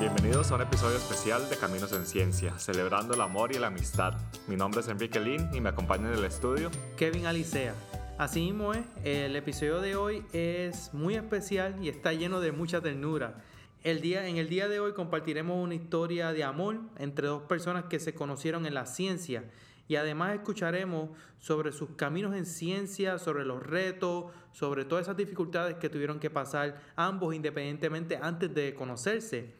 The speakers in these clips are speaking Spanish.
Bienvenidos a un episodio especial de Caminos en Ciencia, celebrando el amor y la amistad. Mi nombre es Enrique Lin y me acompaña en el estudio Kevin Alicea. Así mismo es, el episodio de hoy es muy especial y está lleno de mucha ternura. El día, en el día de hoy compartiremos una historia de amor entre dos personas que se conocieron en la ciencia y además escucharemos sobre sus caminos en ciencia, sobre los retos, sobre todas esas dificultades que tuvieron que pasar ambos independientemente antes de conocerse,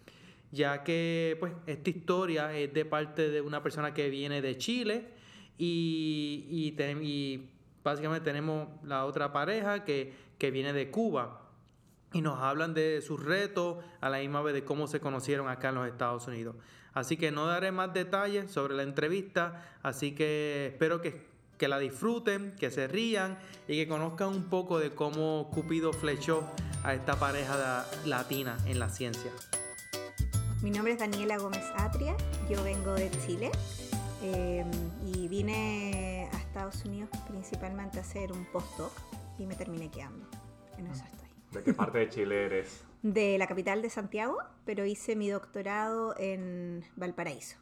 ya que pues esta historia es de parte de una persona que viene de Chile y, y, y básicamente tenemos la otra pareja que, que viene de Cuba y nos hablan de sus retos a la misma vez de cómo se conocieron acá en los Estados Unidos. Así que no daré más detalles sobre la entrevista, así que espero que, que la disfruten, que se rían y que conozcan un poco de cómo Cupido flechó a esta pareja latina en la ciencia. Mi nombre es Daniela Gómez Atria, yo vengo de Chile eh, y vine a Estados Unidos principalmente a hacer un postdoc y me terminé quedando. En eso estoy. ¿De qué parte de Chile eres? De la capital de Santiago, pero hice mi doctorado en Valparaíso.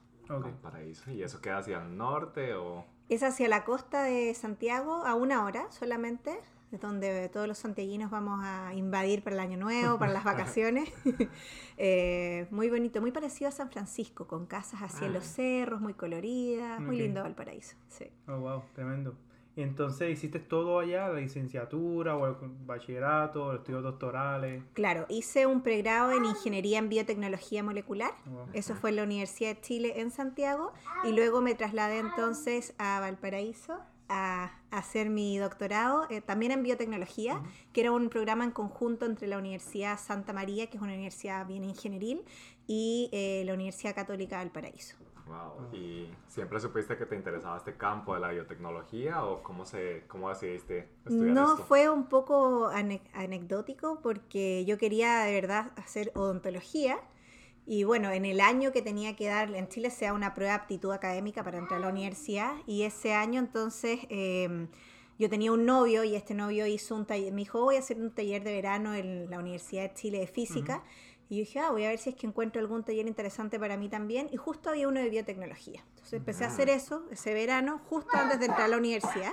Paraíso. ¿Y eso queda hacia el norte o...? Es hacia la costa de Santiago, a una hora solamente, donde todos los santiaguinos vamos a invadir para el año nuevo, para las vacaciones. Eh, muy bonito, muy parecido a San Francisco, con casas así en los cerros, muy coloridas, muy lindo Valparaíso. Sí. Oh, wow, tremendo. Y entonces hiciste todo allá, la licenciatura o el bachillerato, los estudios doctorales. Claro, hice un pregrado en Ingeniería en Biotecnología Molecular. Wow. Eso fue en la Universidad de Chile en Santiago y luego me trasladé entonces a Valparaíso a hacer mi doctorado eh, también en biotecnología, que era un programa en conjunto entre la Universidad Santa María, que es una universidad bien ingenieril, y eh, la Universidad Católica de Valparaíso. Wow. ¿Y siempre supiste que te interesaba este campo de la biotecnología o cómo, se, cómo decidiste estudiar No esto? fue un poco ane- anecdótico porque yo quería de verdad hacer odontología y bueno, en el año que tenía que dar en Chile se da una prueba de aptitud académica para entrar a la universidad y ese año entonces eh, yo tenía un novio y este novio hizo un taller, me dijo voy a hacer un taller de verano en la Universidad de Chile de Física y yo dije, ah, voy a ver si es que encuentro algún taller interesante para mí también y justo había uno de biotecnología. Entonces empecé a hacer eso ese verano justo antes de entrar a la universidad.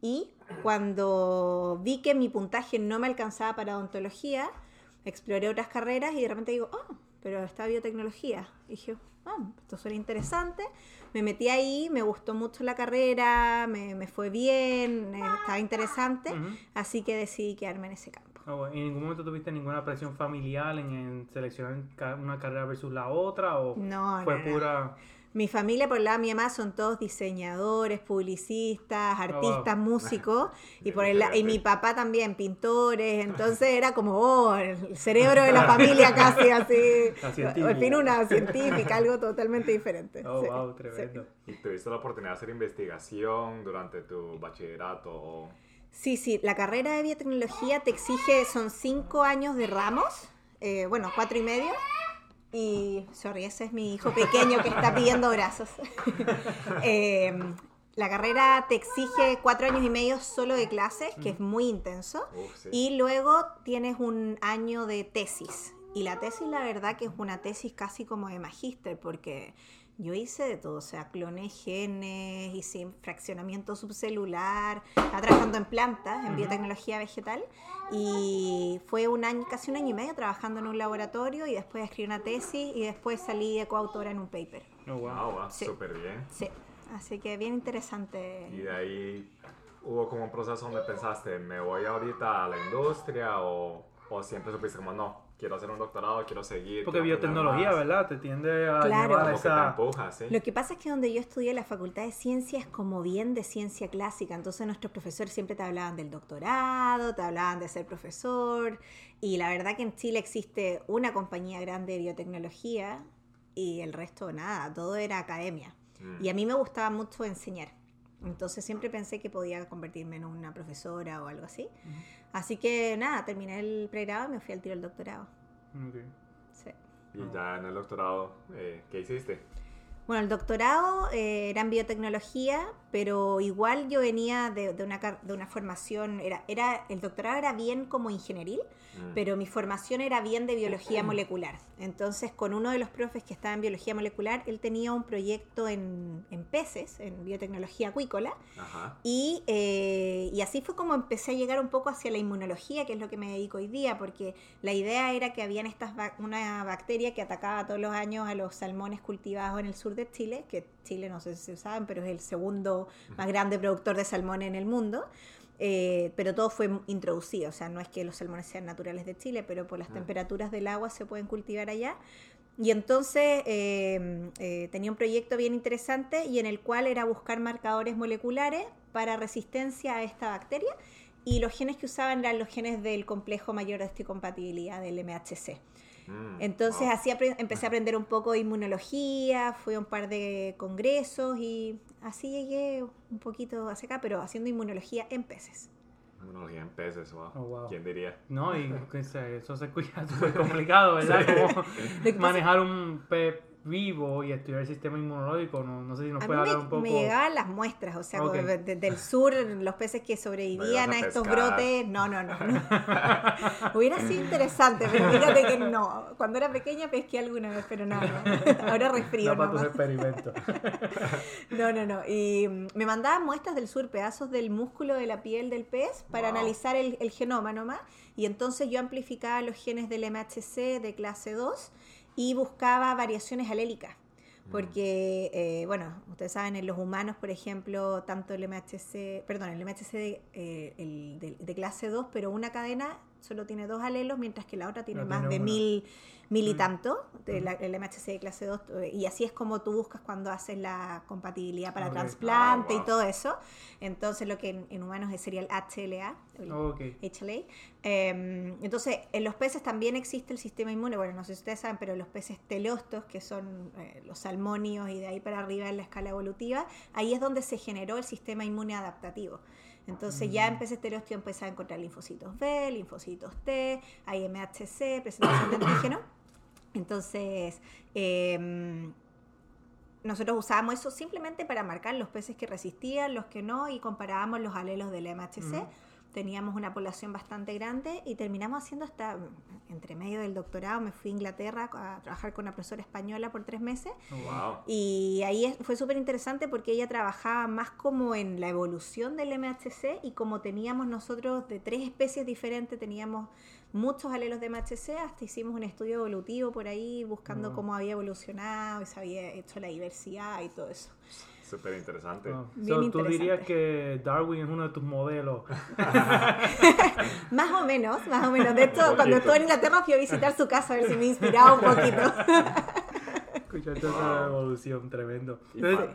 Y cuando vi que mi puntaje no me alcanzaba para odontología, exploré otras carreras y de repente digo, oh, pero está biotecnología. Y dije, ah, esto suena interesante. Me metí ahí, me gustó mucho la carrera, me, me fue bien, eh, estaba interesante, así que decidí quedarme en ese campo. Ah, bueno. ¿Y en ningún momento tuviste ninguna presión familiar en, en seleccionar una carrera versus la otra? ¿O No, fue no, no. Mi familia, por el lado de mi mamá, son todos diseñadores, publicistas, artistas, músicos. y, por el, y mi papá también, pintores. Entonces era como, oh, el cerebro de la familia casi así. La científica. Al fin una científica, algo totalmente diferente. Oh, Sí, wow, sí. tremendo. ¿Y tuviste la oportunidad de hacer investigación durante tu bachillerato? o- Sí, sí, la carrera de biotecnología te exige, son cinco años de ramos, eh, bueno, cuatro y medio. Y, sorry, ese es mi hijo pequeño que está pidiendo brazos. Eh, la carrera te exige cuatro años y medio solo de clases, que es muy intenso. Uf, sí. Y luego tienes un año de tesis. Y la tesis, la verdad, que es una tesis casi como de magíster, porque yo hice de todo. O sea, cloné genes, hice fraccionamiento subcelular, estaba trabajando en plantas, en biotecnología vegetal. Y fue un año, casi un año y medio trabajando en un laboratorio y después escribí una tesis y después salí de coautora en un paper. Oh, wow. Wow, wow, Sí. súper bien. Sí, así que bien interesante. Y de ahí hubo como un proceso donde pensaste, ¿me voy ahorita a la industria o, o siempre supiste como no, quiero hacer un doctorado, quiero seguir? Porque biotecnología, más"? ¿verdad? Te tiende a Claro. llevar a Como que te esa. empuja, ¿sí? Lo que pasa es que donde yo estudié la Facultad de Ciencia es como bien de ciencia clásica, entonces nuestros profesores siempre te hablaban del doctorado, te hablaban de ser profesor, y la verdad que en Chile existe una compañía grande de biotecnología y el resto nada, todo era academia. Mm. Y a mí me gustaba mucho enseñar, entonces siempre pensé que podía convertirme en una profesora o algo así. Así que nada, terminé el pregrado y me fui al tiro al doctorado. Ok. Sí. Y ya en el doctorado, eh, ¿qué hiciste? Bueno, el doctorado eh, era en biotecnología, pero igual yo venía de, de una, de una formación, era, era, el doctorado era bien como ingenieril, Mm. pero mi formación era bien de biología molecular. Entonces, con uno de los profes que estaba en biología molecular, él tenía un proyecto en, en peces, en biotecnología acuícola, Ajá. y, eh, y así fue como empecé a llegar un poco hacia la inmunología, que es lo que me dedico hoy día, porque la idea era que habían estas una bacteria que atacaba todos los años a los salmones cultivados en el sur de Chile, que Chile no sé si saben, pero es el segundo más grande productor de salmones en el mundo. Eh, pero todo fue introducido, o sea, no es que los salmones sean naturales de Chile, pero por las Ah. temperaturas del agua se pueden cultivar allá. Y entonces eh, eh, tenía un proyecto bien interesante y en el cual era buscar marcadores moleculares para resistencia a esta bacteria y los genes que usaban eran los genes del complejo mayor de histocompatibilidad del MHC. Mm, Entonces wow. así empecé a aprender un poco de inmunología, fui a un par de congresos y así llegué un poquito hacia acá, pero haciendo inmunología en peces. Inmunología en peces, wow. Oh, wow. ¿Quién diría? No, y eso se escucha súper complicado, ¿verdad? Como manejar un pez vivo y estudiar el sistema inmunológico. No, no sé si nos A puede hablar me, un poco. me llegaban las muestras, o sea, Ok. como de- desde el sur, los peces que sobrevivían No a a estos brotes. No, no, no. no. Hubiera sido interesante, pero fíjate que no. Cuando era pequeña pesqué alguna vez, pero no, no. Ahora resfrío No para tus experimentos. No, no, no. Y mm, me mandaban muestras del sur, pedazos del músculo de la piel del pez para Wow. analizar el, el genoma nomás. Y entonces yo amplificaba los genes del MHC de clase 2 y buscaba variaciones alélicas. Porque, eh, bueno, ustedes saben, en los humanos, por ejemplo, tanto el MHC, perdón, el MHC de, eh, el de, de clase 2, pero una cadena solo tiene dos alelos, mientras que la otra tiene No más tiene de mil, mil y tanto, de la- el MHC de clase 2. eh, Y así es como tú buscas cuando haces la compatibilidad para trasplante Ah, y wow. todo eso. Entonces, lo que en, en humanos sería el HLA. el. HLA. Eh, entonces, en los peces también existe el sistema inmune. Bueno, no sé si ustedes saben, pero los peces teleostos, que son eh, los salmónidos y de ahí para arriba en la escala evolutiva, ahí es donde se generó el sistema inmune adaptativo. Entonces, ya en peces teleostos empezaba a encontrar linfocitos B, linfocitos T, hay MHC, presentación de antígeno. Entonces, eh, nosotros usábamos eso simplemente para marcar los peces que resistían, los que no, y comparábamos los alelos del MHC. Ujú. Teníamos una población bastante grande y terminamos haciendo hasta, entre medio del doctorado, me fui a Inglaterra a trabajar con una profesora española por tres meses. Wow. Y ahí fue súper interesante porque ella trabajaba más como en la evolución del MHC y como teníamos nosotros de tres especies diferentes, teníamos muchos alelos de MHC, hasta hicimos un estudio evolutivo por ahí buscando Wow. cómo había evolucionado y se había hecho la diversidad y todo eso. Súper interesante. Oh. So, tú dirías que Darwin es uno de tus modelos. Más o menos, más o menos. De hecho, cuando estuve en Inglaterra fui a visitar su casa a ver si me inspiraba un poquito. Escuchar toda esa Wow. evolución, tremendo. Entonces,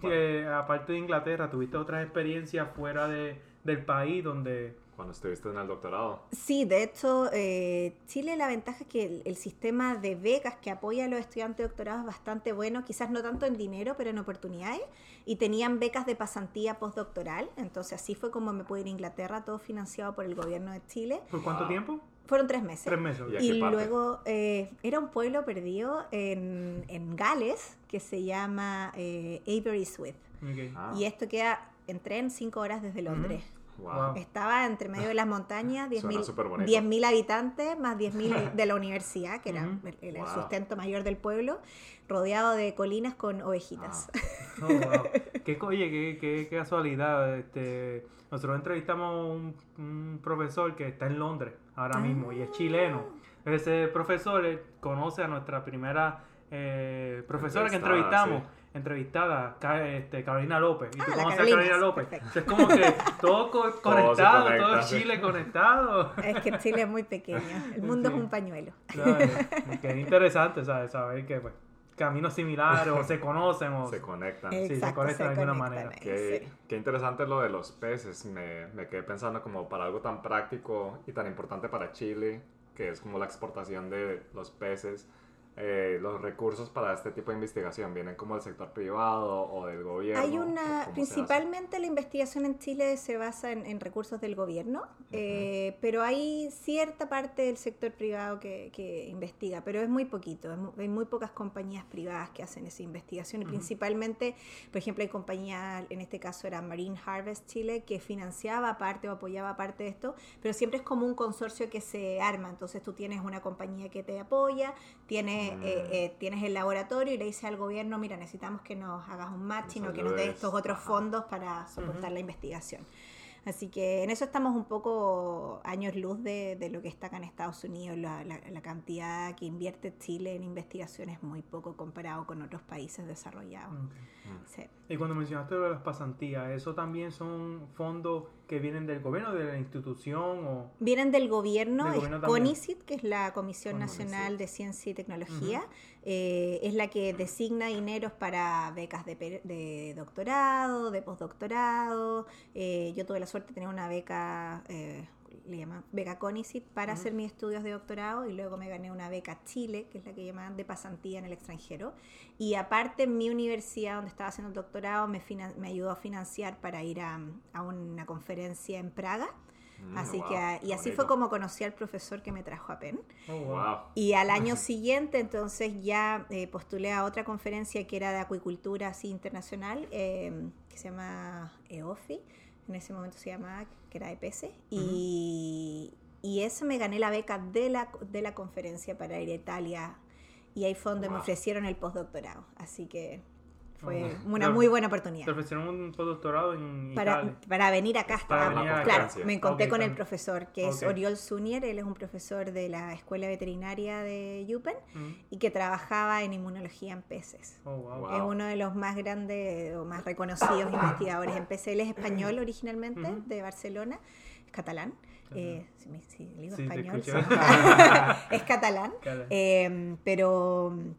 que, aparte de Inglaterra, ¿tuviste otras experiencias fuera de, del país donde... Cuando estuviste en el doctorado. Sí, de hecho, eh, Chile la ventaja es que el, el sistema de becas que apoya a los estudiantes de doctorado es bastante bueno, quizás no tanto en dinero, pero en oportunidades, y tenían becas de pasantía postdoctoral, entonces así fue como me pude ir a Inglaterra, todo financiado por el gobierno de Chile. ¿Por cuánto Wow. tiempo? Fueron tres meses. Tres meses. ¿Y a Y qué parte? luego eh, era un pueblo perdido en, en Gales que se llama eh, Avery Swift. Ok. Ah, Y esto queda en tren cinco horas desde Londres. wow. Wow. Estaba entre medio de las montañas, 10.000 Suena súper bonito. 10.000 habitantes, más 10.000 de la universidad, que era el, el Wow. sustento mayor del pueblo, rodeado de colinas con ovejitas. Ah. Oh, wow. qué, oye, qué, qué- qué casualidad. Este, nosotros entrevistamos a un, un profesor que está en Londres ahora mismo y es chileno. Ese profesor eh, conoce a nuestra primera eh, profesora que entrevistamos. Entrevistada, este, Carolina López. Y Ah, tú la conoces a Carolina López. perfecto. Es como que todo co- conectado, todo. Chile conectado. Es que Chile es muy pequeño, el mundo Sí. es un pañuelo. Claro, que interesante ¿sabes? saber que pues, caminos similares o se conocen o Se conectan. se Exacto, conectan de alguna conectan manera. ahí, Qué, sí. qué interesante lo de los peces. Me, me quedé pensando como para algo tan práctico y tan importante para Chile, que es como la exportación de los peces. Eh, los recursos para este tipo de investigación? ¿Vienen como del sector privado o del gobierno? Hay ¿Cómo una, principalmente la investigación en Chile se basa en, en recursos del gobierno, eh, pero hay cierta parte del sector privado que, que investiga, pero es muy poquito, es mu- hay muy pocas compañías privadas que hacen esa investigación y principalmente, por ejemplo, hay compañías, en este caso era Marine Harvest Chile, que financiaba parte o apoyaba parte de esto, pero siempre es como un consorcio que se arma, entonces tú tienes una compañía que te apoya, tienes. Eh, eh, tienes el laboratorio y le dices al gobierno, mira, necesitamos que nos hagas un matching o que nos dé ayudes. estos otros fondos para soportar la investigación. Así que en eso estamos un poco años luz de, de lo que está acá en Estados Unidos. La, la- la cantidad que invierte Chile en investigación es muy poco comparado con otros países desarrollados. Ok. Sí. Y cuando mencionaste lo de las pasantías, ¿eso también son fondos que vienen del gobierno, de la institución o...? Vienen del gobierno, Del es gobierno también. CONICIT, que es la Comisión. Nacional de Ciencia y Tecnología, eh, es la que designa dineros para becas de, doctorado, de postdoctorado. Eh, yo tuve la suerte de tener una beca, eh, le llaman beca CONICIT, para hacer mis estudios de doctorado y luego me gané una beca Chile, que es la que llaman de pasantía en el extranjero. Y aparte, mi universidad donde estaba haciendo el doctorado me ayudó a financiar para ir a, a una conferencia en Praga. Mm, Así wow, que, y así bonito. fue como conocí al profesor que me trajo a Penn. Oh, wow. Y al año siguiente, entonces ya eh, postulé a otra conferencia que era de acuicultura así internacional, eh, que se llama EOFI, en ese momento se llamaba, que era de peces, y, y eso me gané la beca de la, de la conferencia para ir a Italia, y ahí fue donde me Wow. ofrecieron el postdoctorado, así que fue una Pero- muy buena oportunidad Te ofrecieron un postdoctorado en para, Italia. para venir acá. Para venir acá. claro, Francia. me encontré Ok, con el tam- profesor que es ok. Oriol Zunier, él es un profesor de la Escuela Veterinaria de Yupen Mm. y que trabajaba en inmunología en peces. Oh, wow. Wow. Es uno de los más grandes o más reconocidos investigadores en peces. Él es español originalmente, Ujú. de Barcelona, es catalán. Eh, si, me- si digo Sí, español, es catalán. Catalán. Eh, pero mm,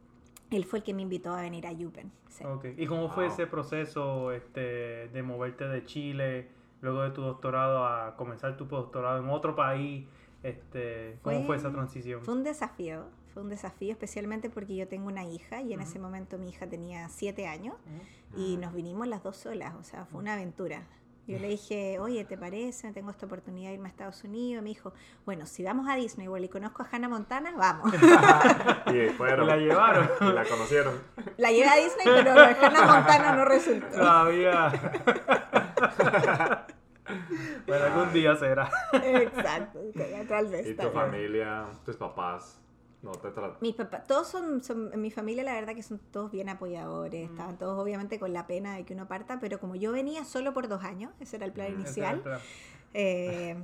él fue el que me invitó a venir a Yupen. sí. Ok. ¿Y cómo fue Wow. ese proceso este, de moverte de Chile, luego de tu doctorado, a comenzar tu postdoctorado en otro país? Este, ¿Cómo fue, Fue- esa transición? Fue un desafío, fue un desafío especialmente porque yo tengo una hija y en ese momento mi hija tenía siete años y nos vinimos las dos solas, o sea, fue una aventura. Yo le dije, oye, ¿te parece? Tengo esta oportunidad de irme a Estados Unidos. Me dijo, bueno, si vamos a Disney World y conozco a Hannah Montana, vamos. Y fueron. La llevaron. Y la conocieron. La llevé a Disney, pero Hannah Montana no resultó. Todavía. bueno, algún día será. Exacto, tal vez. Y tu familia, tus papás, no tratan. Mis papás, todos son, son, en mi familia la verdad que son todos bien apoyadores, Mm. estaban todos obviamente con la pena de que uno parta, pero como yo venía solo por dos años, ese era el plan Mm. inicial, eh,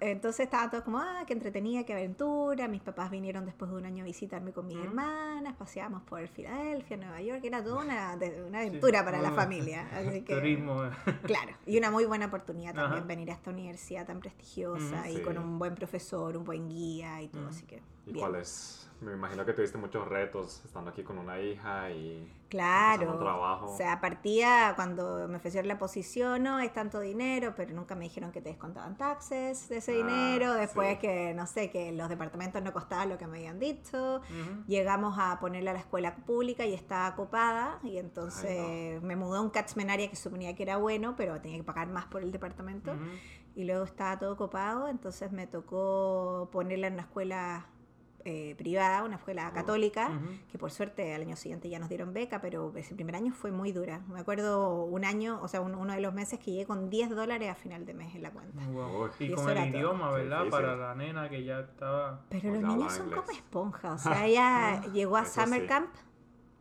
entonces estaban todos como, ah, qué entretenida, qué aventura, mis papás vinieron después de un año a visitarme con mis Mm. hermanas, paseábamos por Filadelfia, Nueva York, era toda una, una aventura para la familia, así que... Turismo. Claro, y una muy buena oportunidad también Ajá. venir a esta universidad tan prestigiosa y Sí. con un buen profesor, un buen guía y todo, así que... ¿Y bien. cuáles? Me imagino que tuviste muchos retos estando aquí con una hija y. Claro. un trabajo. O sea, partía cuando me ofrecieron la posición, no es tanto dinero, pero nunca me dijeron que te descontaban taxes de ese Ah, dinero. Después sí. que, no sé, que los departamentos no costaban lo que me habían dicho. Llegamos a ponerla a la escuela pública y estaba copada. Y entonces me mudó a un catchment area que suponía que era bueno, pero tenía que pagar más por el departamento. Y luego estaba todo copado, entonces me tocó ponerla en una escuela eh, privada, una escuela católica, Ujú. que por suerte al año siguiente ya nos dieron beca, pero ese primer año fue muy dura. Me acuerdo un año, o sea, un- uno de los meses que llegué con 10 dólares a final de mes en la cuenta. Wow. Uy. Y Y con el todo. idioma, ¿verdad? Para la nena que ya estaba. Pero los niños son inglés. como esponjas, o sea, ella llegó a Summer sí. Camp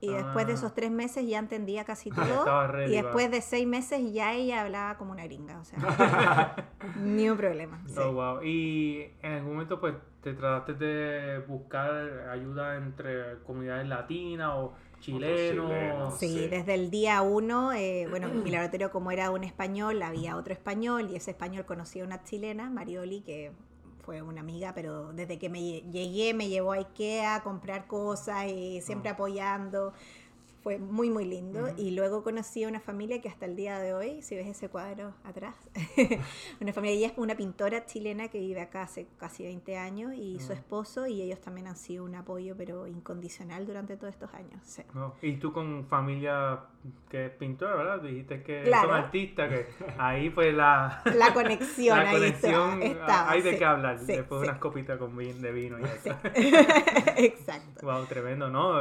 y después de Ah. esos tres meses ya entendía casi todo. y después de seis meses ya ella hablaba como una gringa, o sea, ni un problema. sí. Oh, wow. Y en algún momento, pues, te trataste de buscar ayuda entre comunidades latinas o chilenos. chilenos. Sí, Sí. desde el día uno, eh, bueno, mi laboratorio como era un español, había otro español y ese español conocía a una chilena, Marioli, que fue una amiga, pero desde que me lle- llegué me llevó a Ikea a comprar cosas y siempre apoyando. Fue muy, muy lindo. Y luego conocí a una familia que hasta el día de hoy, si ves ese cuadro atrás, una familia, ella es una pintora chilena que vive acá hace casi 20 años y su esposo y ellos también han sido un apoyo, pero incondicional durante todos estos años. sí. No, Y tú con familia que es pintora, ¿verdad? Dijiste que Claro. son artistas, que ahí pues la, La conexión la ahí conexión, está, estaba, hay de sí, qué hablar, sí, después unas copitas con vin- de vino y eso. Exacto. Wow, tremendo, ¿no?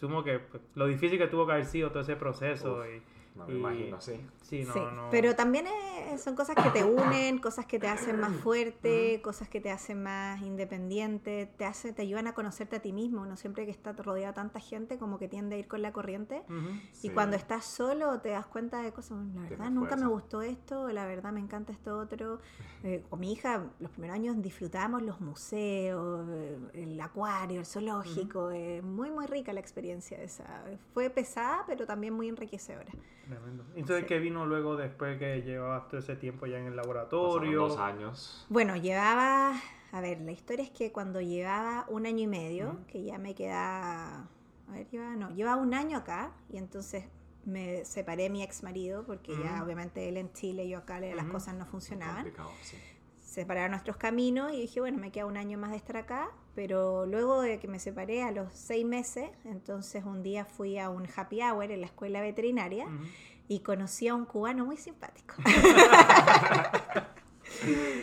Sumo que pues, lo difícil que tuvo que haber sido todo ese proceso Uf, y... No me y- imagino, sí. Sí, no, Sí, no. pero también eh, son cosas que te unen, cosas que te hacen más fuerte, cosas que te hacen más independiente, te hace, te ayudan a conocerte a ti mismo. Uno siempre que está rodeado de tanta gente como que tiende a ir con la corriente. Ujú. Y Sí. cuando estás solo te das cuenta de cosas, la verdad Tienes nunca me fuerza. gustó esto, la verdad me encanta esto otro. Eh, con mi hija los primeros años disfrutábamos los museos, eh, el acuario, el zoológico, eh, muy muy rica la experiencia esa. Fue pesada pero también muy enriquecedora. Tremendo. Entonces, Sí. ¿qué vino luego después que llevabas todo ese tiempo ya en el Pasaron laboratorio? dos años. Bueno, llevaba, a ver, la historia es que cuando llevaba un año y medio, que ya me quedaba, a ver, llevaba, no, llevaba un año acá y entonces me separé de mi ex marido porque ya obviamente él en Chile, yo acá, las cosas no funcionaban. Sí. Separaron nuestros caminos y dije, bueno, me queda un año más de estar acá, pero luego de que me separé a los seis meses, entonces un día fui a un happy hour en la escuela veterinaria. Y conocí a un cubano muy simpático.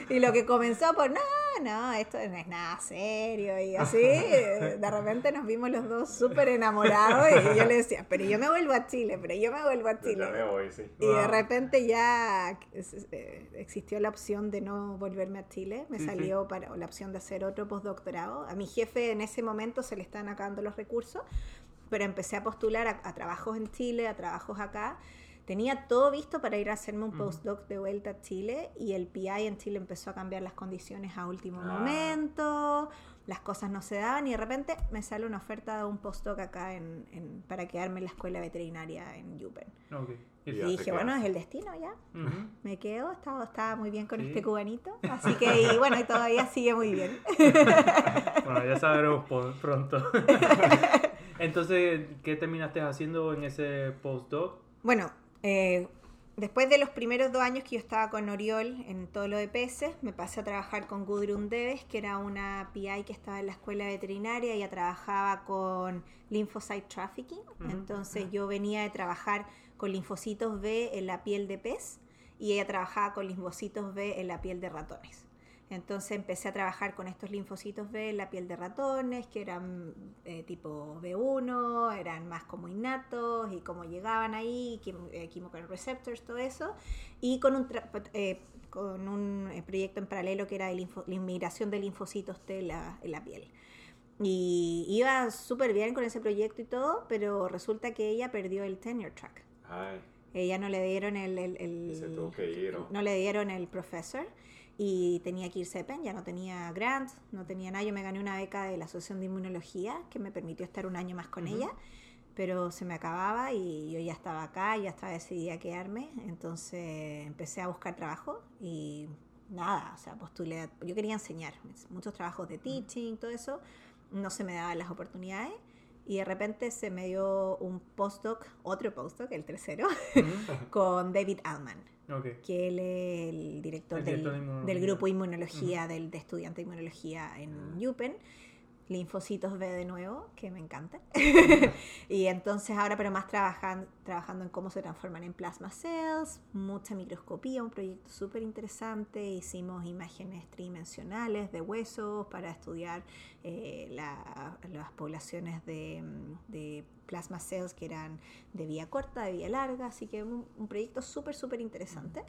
y lo que comenzó por, no, no, esto no es nada serio y así, de repente nos vimos los dos súper enamorados y yo le decía, pero yo me vuelvo a Chile, pero yo me vuelvo a ya me Chile. voy, sí. Y de Wow. repente ya eh, existió la opción de no volverme a Chile, me salió para la opción de hacer otro postdoctorado. A mi jefe en ese momento se le están acabando los recursos, pero empecé a postular a, a trabajos en Chile, a trabajos acá. Tenía todo visto para ir a hacerme un postdoc de vuelta a Chile y el PI en Chile empezó a cambiar las condiciones a último Ah. momento, las cosas no se daban y de repente me sale una oferta de un postdoc acá en, en- para quedarme en la escuela veterinaria en Yupen. Ok. Y dije, bueno, es el destino ya. Me quedo, estaba, estaba muy bien con Sí. este cubanito. Así que, y bueno, y todavía sigue muy bien. Bueno, ya sabremos pronto. Entonces, ¿qué terminaste haciendo en ese postdoc? Bueno, eh, después de los primeros dos años que yo estaba con Oriol en todo lo de peces, me pasé a trabajar con Gudrun Deves, que era una PI que estaba en la escuela veterinaria. Ella trabajaba con lymphocyte trafficking. Entonces yo venía de trabajar con linfocitos B en la piel de pez y ella trabajaba con linfocitos B en la piel de ratones. Entonces empecé a trabajar con estos linfocitos B en la piel de ratones, que eran eh, tipo B1, eran más como innatos y cómo llegaban ahí, eh, chemical receptors, todo eso, y con un, eh, con un eh, proyecto en paralelo que era de linfo- la inmigración de linfocitos T en la, en la piel. Y iba súper bien con ese proyecto y todo, pero resulta que ella perdió el tenure track. Ay, Ella no le dieron el, el- el- se tuvo que ir. ¿o? no le dieron el profesor y tenía que irse de PEN, ya no tenía grant, no tenía nada. Yo me gané una beca de la Asociación de Inmunología que me permitió estar un año más con Ujú. ella, pero se me acababa y yo ya estaba acá, ya estaba decidida a quedarme, entonces empecé a buscar trabajo y nada, o sea, postulé, yo quería enseñar, muchos trabajos de teaching, todo eso, no se me daban las oportunidades. Y de repente se me dio un postdoc, otro postdoc, el tercero, con David Allman Ok. que él es el director, El del, director de inmunología. del grupo inmunología del, de estudiante de inmunología en Yupen. Linfocitos B de nuevo, que me encantan. y entonces ahora, pero más trabajan, trabajando en cómo se transforman en plasma cells, mucha microscopía, un proyecto súper interesante. Hicimos imágenes tridimensionales de huesos para estudiar eh, la- las poblaciones de, de plasma cells que eran de vía corta, de vía larga, así que un, un proyecto súper, súper interesante.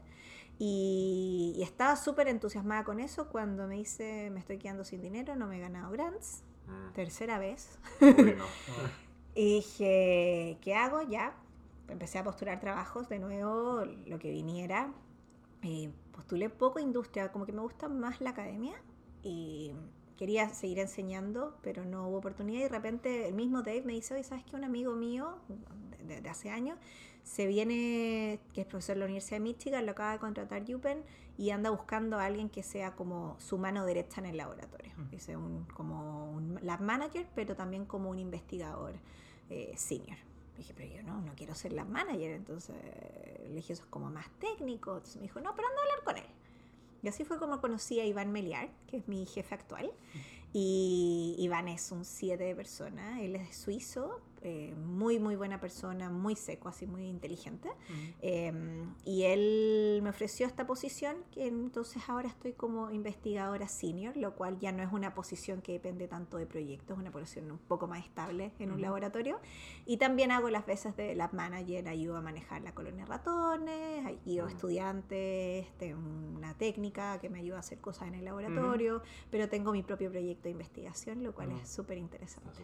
Y, y estaba súper entusiasmada con eso cuando me dice, me estoy quedando sin dinero, no me he ganado grants, Mm. tercera vez. Uy, no. Y dije, ¿qué hago? Ya. Empecé a postular trabajos de nuevo, lo que viniera. Eh, postulé poco industria, como que me gusta más la academia. Y quería seguir enseñando, pero no hubo oportunidad. Y de repente el mismo Dave me dice, oye, ¿sabes qué? Un amigo mío de, de hace años se viene, que es profesor de la Universidad de Michigan, lo acaba de contratar Yupen y anda buscando a alguien que sea como su mano derecha en el laboratorio. Mm. Dice, un, como un lab manager, pero también como un investigador eh, senior. dije, pero yo no, no quiero ser la manager. Entonces le dije, eso es como más técnico. Entonces me dijo, no, pero anda a hablar con él. Y así fue como conocí a Iván Meliar, que es mi jefe actual. Y Iván es un 7 de persona, él es suizo, eh, muy, muy buena persona, muy seco, así muy inteligente. Eh, y él me ofreció esta posición, que entonces ahora estoy como investigadora senior, lo cual ya no es una posición que depende tanto de proyectos, es una posición un poco más estable en un laboratorio. Y también hago las veces de lab manager, ayudo a manejar la colonia de ratones, ayudo a estudiantes, tengo una técnica que me ayuda a hacer cosas en el laboratorio, pero tengo mi propio proyecto de investigación, lo cual es súper interesante.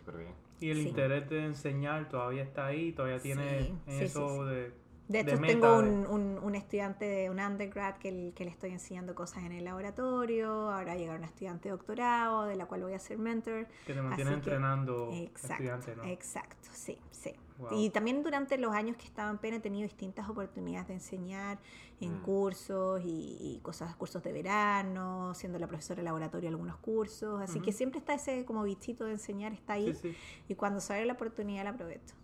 Y el interés de enseñar todavía está ahí, todavía tiene eso de... De hecho, tengo un, un, estudiante de un undergrad que, que, le estoy enseñando cosas en el laboratorio. Ahora llega un estudiante de doctorado, de la cual voy a ser mentor. Que te mantiene entrenando exacto, ¿no? Exacto, sí, sí. Y también durante los años que estaba en PEN he tenido distintas oportunidades de enseñar en mm. cursos y, cosas, cursos de verano, siendo la profesora de laboratorio algunos cursos. Así que siempre está ese como bichito de enseñar, está ahí. Y cuando sale la oportunidad la aprovecho.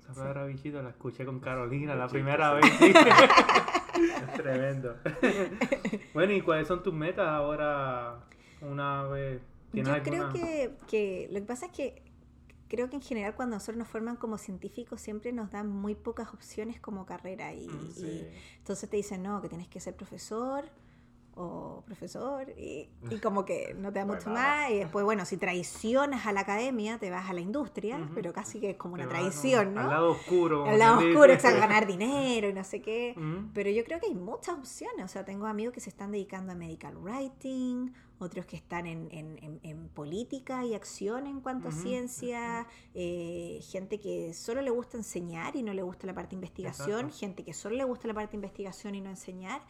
esa palabra bichito la escuché con Carolina la primera vez. Tremendo. bueno, ¿y cuáles son tus metas ahora una vez? Yo creo que, que lo que pasa es que creo que en general cuando nosotros nos forman como científicos siempre nos dan muy pocas opciones como carrera y, mm, entonces te dicen, no, que tienes que ser profesor o profesor y, como que no te da mucho más y después bueno si traicionas a la academia te vas a la industria pero casi que es como una traición no, al lado oscuro al lado oscuro es ganar dinero y no sé qué. Pero yo creo que hay muchas opciones o sea tengo amigos que se están dedicando a medical writing otros que están en, en, en, política y acción en cuanto a ciencia, eh, gente que solo le gusta enseñar y no le gusta la parte de investigación, gente que solo le gusta la parte de investigación y no enseñar.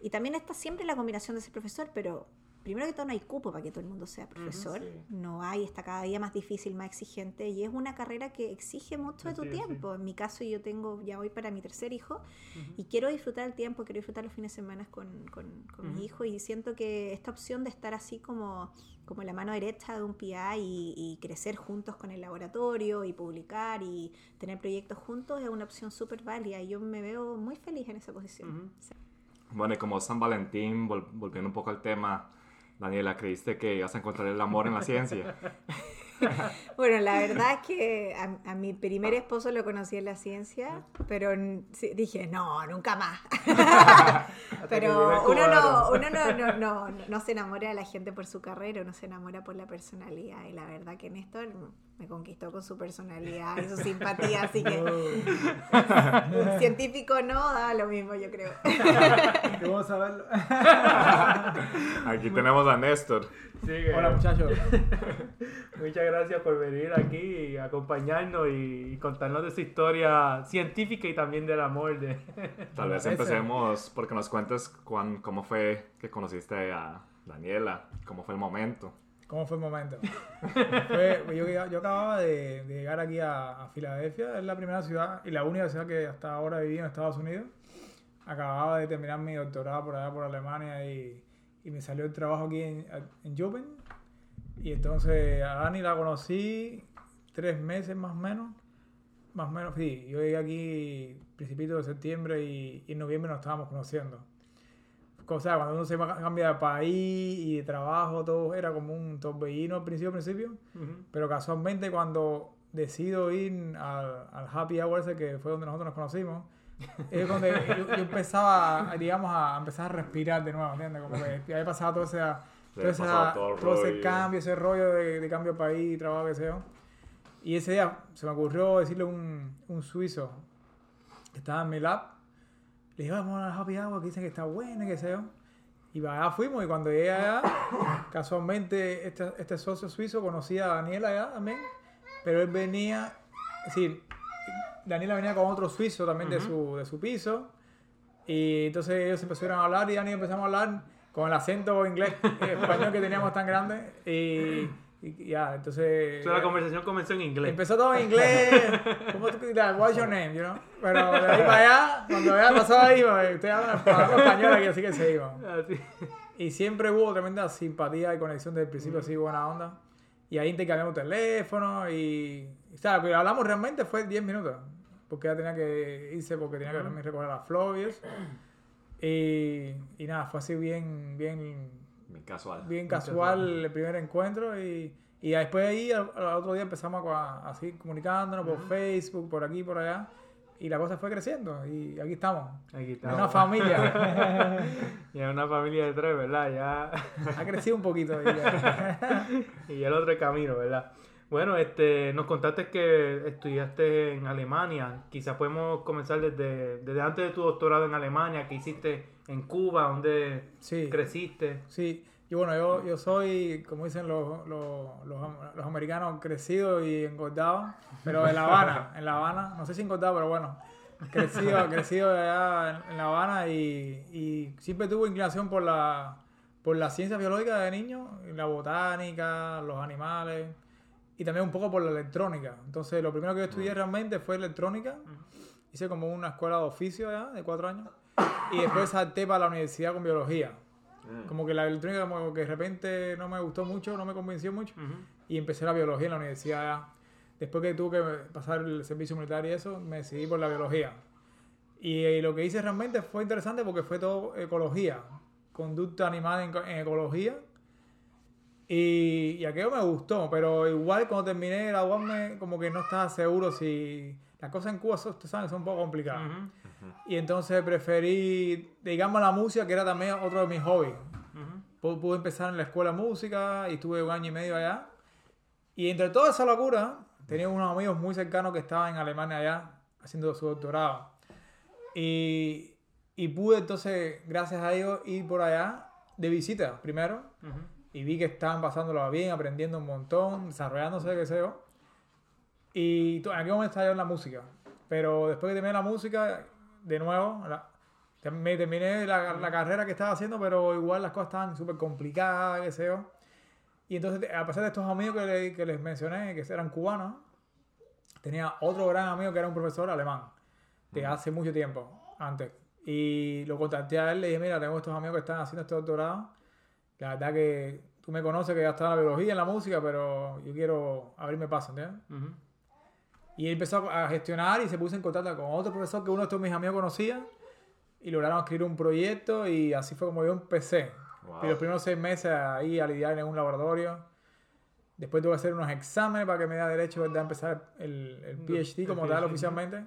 Y también está siempre la combinación de ser profesor, pero primero que todo no hay cupo para que todo el mundo sea profesor, no hay, está cada día más difícil, más exigente y es una carrera que exige mucho de tu tiempo. En mi caso yo tengo, ya voy para mi tercer hijo y quiero disfrutar el tiempo, quiero disfrutar los fines de semana con, con, mi hijo y siento que esta opción de estar así como, como la mano derecha de un PI y, crecer juntos con el laboratorio y publicar y tener proyectos juntos es una opción súper válida y yo me veo muy feliz en esa posición. Bueno, y como San Valentín, volviendo un poco al tema, Daniela, ¿creíste que ibas a encontrar el amor en la ciencia? bueno, la verdad es que a, mi primer esposo lo conocí en la ciencia, pero dije, no, nunca más. pero uno, no, uno no, no, no, se enamora de la gente por su carrera, uno se enamora por la personalidad. Y la verdad que Néstor me conquistó con su personalidad y su simpatía, así que un científico no da lo mismo, yo creo. Vamos a verlo. Aquí tenemos a Néstor. Hola muchachos. Muchas gracias por venir aquí y acompañarnos y contarnos de esa historia científica y también del amor. De... Tal vez empecemos porque nos cuentes cómo fue que conociste a Daniela, cómo fue el momento. ¿Cómo fue el momento? yo, acababa de, llegar aquí a, Filadelfia, es la primera ciudad y la única ciudad que hasta ahora viví en Estados Unidos. Acababa de terminar mi doctorado por allá por Alemania y, me salió el trabajo aquí en, en Y entonces a Dani la conocí tres meses más o menos. Más menos, sí. Yo llegué aquí principito de septiembre y, y en noviembre nos estábamos conociendo o sea, cuando uno se cambia de país y de trabajo, todo era como un torbellino al principio, al principio. Pero casualmente cuando decido ir al, al, happy hour ese que fue donde nosotros nos conocimos, es donde yo, empezaba, digamos, a empezar a respirar de nuevo, ¿entiendes? Como que había pasado todo ese, todo, ese cambio, ese rollo de, de, cambio de país, trabajo, que sea. Y ese día se me ocurrió decirle a un, un suizo que estaba en mi lab, le dije, vamos a la happy hour, que dicen que está buena, que sea. Y allá fuimos, y cuando llegué allá, casualmente este, este socio suizo conocía a Daniela allá también, pero él venía, es decir, Daniela venía con otro suizo también de, su, de su piso, y entonces ellos empezaron a hablar y Daniela empezamos a hablar con el acento inglés, español que teníamos tan grande, y y ya, entonces. la conversación comenzó en inglés. Empezó todo en inglés. ¿Cómo tú? What's your name? You know? Pero de ahí para allá, cuando había pasado ahí, pues, usted habla español aquí, así que se iba. Ah, y siempre hubo tremenda simpatía y conexión desde el principio, así buena onda. Y ahí intercambiamos teléfono y, y ¿sabes? Pero hablamos realmente fue 10 minutos, porque ella tenía que irse porque tenía que también recoger las flores. Y, y nada, fue así bien, bien, Muy casual. bien casual el primer encuentro y, y después de ahí al, al otro día empezamos a, así comunicándonos por Facebook, por aquí, por allá. Y la cosa fue creciendo y aquí estamos. Aquí Una está. familia. Ya una familia de tres, ¿verdad? Ya. ha crecido un poquito. ya. y el otro camino, ¿verdad? Bueno, este, nos contaste que estudiaste en Alemania. Quizás podemos comenzar desde, desde antes de tu doctorado en Alemania, que hiciste en Cuba, donde Sí. creciste. Sí, y bueno, yo, yo soy, como dicen los, los, los, am- los americanos, crecido y engordado, pero en La Habana, en La Habana, no sé si engordado, pero bueno, crecido, crecido allá en, en La Habana y, y siempre tuve inclinación por la, por la ciencia biológica de niño, la botánica, los animales y también un poco por la electrónica. Entonces, lo primero que yo estudié realmente fue electrónica, hice como una escuela de oficio allá de cuatro años y después salté para la universidad con biología. Mm. Como que la electrónica como que de repente no me gustó mucho, no me convenció mucho. Ujú. Y empecé la biología en la universidad. Después que tuve que pasar el servicio militar y eso, me decidí por la biología. Y, eh, lo que hice realmente fue interesante porque fue todo ecología. Conducta animal en, en ecología. Y, y aquello me gustó, pero igual cuando terminé de graduarme, como que no estaba seguro si... Las cosas en Cuba, ustedes saben, son un poco complicadas. Ujú. Y entonces preferí, digamos, la música, que era también otro de mis hobbies. Ujú. Pu- Pude empezar en la escuela de música y estuve un año y medio allá. Y entre toda esa locura, tenía unos amigos muy cercanos que estaban en Alemania allá haciendo su doctorado. Y, y pude entonces, gracias a ellos, ir por allá de visita primero. Ujú. Y vi que estaban pasándolo bien, aprendiendo un montón, desarrollándose, qué sé yo. Y en aquel momento estaba yo en la música. Pero después que terminé la música, de nuevo, la- me terminé la, la carrera que estaba haciendo, pero igual las cosas estaban súper complicadas, qué sé yo. Y entonces, a pesar de estos amigos que, le- que les mencioné, que eran cubanos, tenía otro gran amigo que era un profesor alemán, de hace mucho tiempo, antes. Y lo contacté a él, le dije, mira, tengo estos amigos que están haciendo este doctorado. La verdad que tú me conoces que ya estaba en la biología, en la música, pero yo quiero abrirme paso, ¿entiendes? Y él empezó a gestionar y se puso en contacto con otro profesor que uno de estos mis amigos conocía y lograron escribir un proyecto y así fue como yo empecé. Wow. Y los primeros seis meses ahí a lidiar en un laboratorio. Después tuve que hacer unos exámenes para que me diera derecho a empezar el, el PhD como el tal PhD. oficialmente.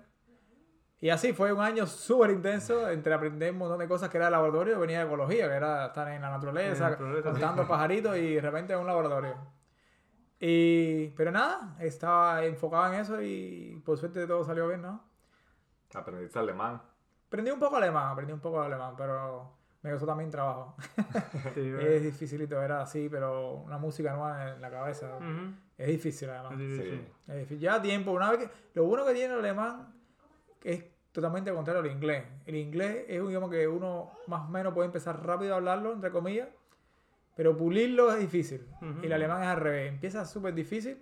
Y así fue un año súper intenso entre aprender un montón de cosas que era el laboratorio, venía de ecología, que era estar en la naturaleza, En la naturaleza, sí. contando pajaritos y de repente en un laboratorio. Y, pero nada, estaba enfocado en eso y por suerte todo salió bien, ¿no? Aprendiste alemán. Aprendí un poco alemán, aprendí un poco alemán, pero me costó también trabajo. Sí, es dificilito, era así, pero una música nueva en la cabeza. Ujú. Es difícil además. Es difícil. Sí. Es difícil. Ya tiempo, una vez que... Lo bueno que tiene el alemán es totalmente contrario al inglés. El inglés es un idioma que uno más o menos puede empezar rápido a hablarlo, entre comillas, pero pulirlo es difícil. Ujú. Y el alemán es al revés. Empieza súper difícil,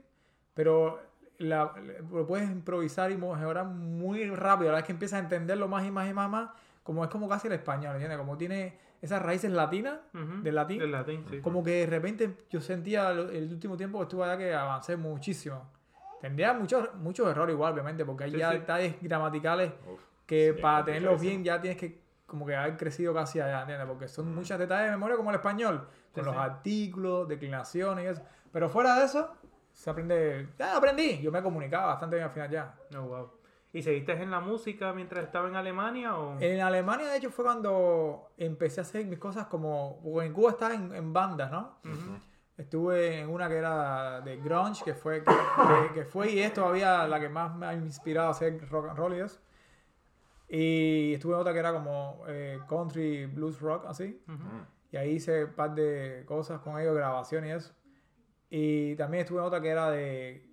pero la- lo puedes improvisar y mejorar muy rápido. A la vez que empiezas a entenderlo más y más y más, más como es como casi el español, ¿entiendes? Como tiene esas raíces latinas, del latín, Del latín, sí. como que de repente yo sentía el último tiempo que estuve allá que avancé muchísimo. Tendría muchos muchos errores igual, obviamente, porque hay Sí, ya sí. detalles gramaticales Uf, que sí, para tenerlos bien ya tienes que como que haber crecido casi allá, ¿entiendes? Porque son muchos detalles de memoria como el español, con Sí, los sí. artículos, declinaciones y eso. Pero fuera de eso, se aprende... Ya aprendí, yo me comunicaba bastante bien al final ya. Oh, wow. ¿Y seguiste en la música mientras estaba en Alemania o...? En Alemania, de hecho, fue cuando empecé a hacer mis cosas como... Porque en Cuba estaba en, en bandas, ¿no? Ujú. Estuve en una que era de grunge, que fue, que, que- que fue y es todavía la que más me ha inspirado a hacer rock and roll y eso. Y estuve en otra que era como eh, country blues rock, así. Y ahí hice un par de cosas con ellos, grabación y eso. Y también estuve en otra que era de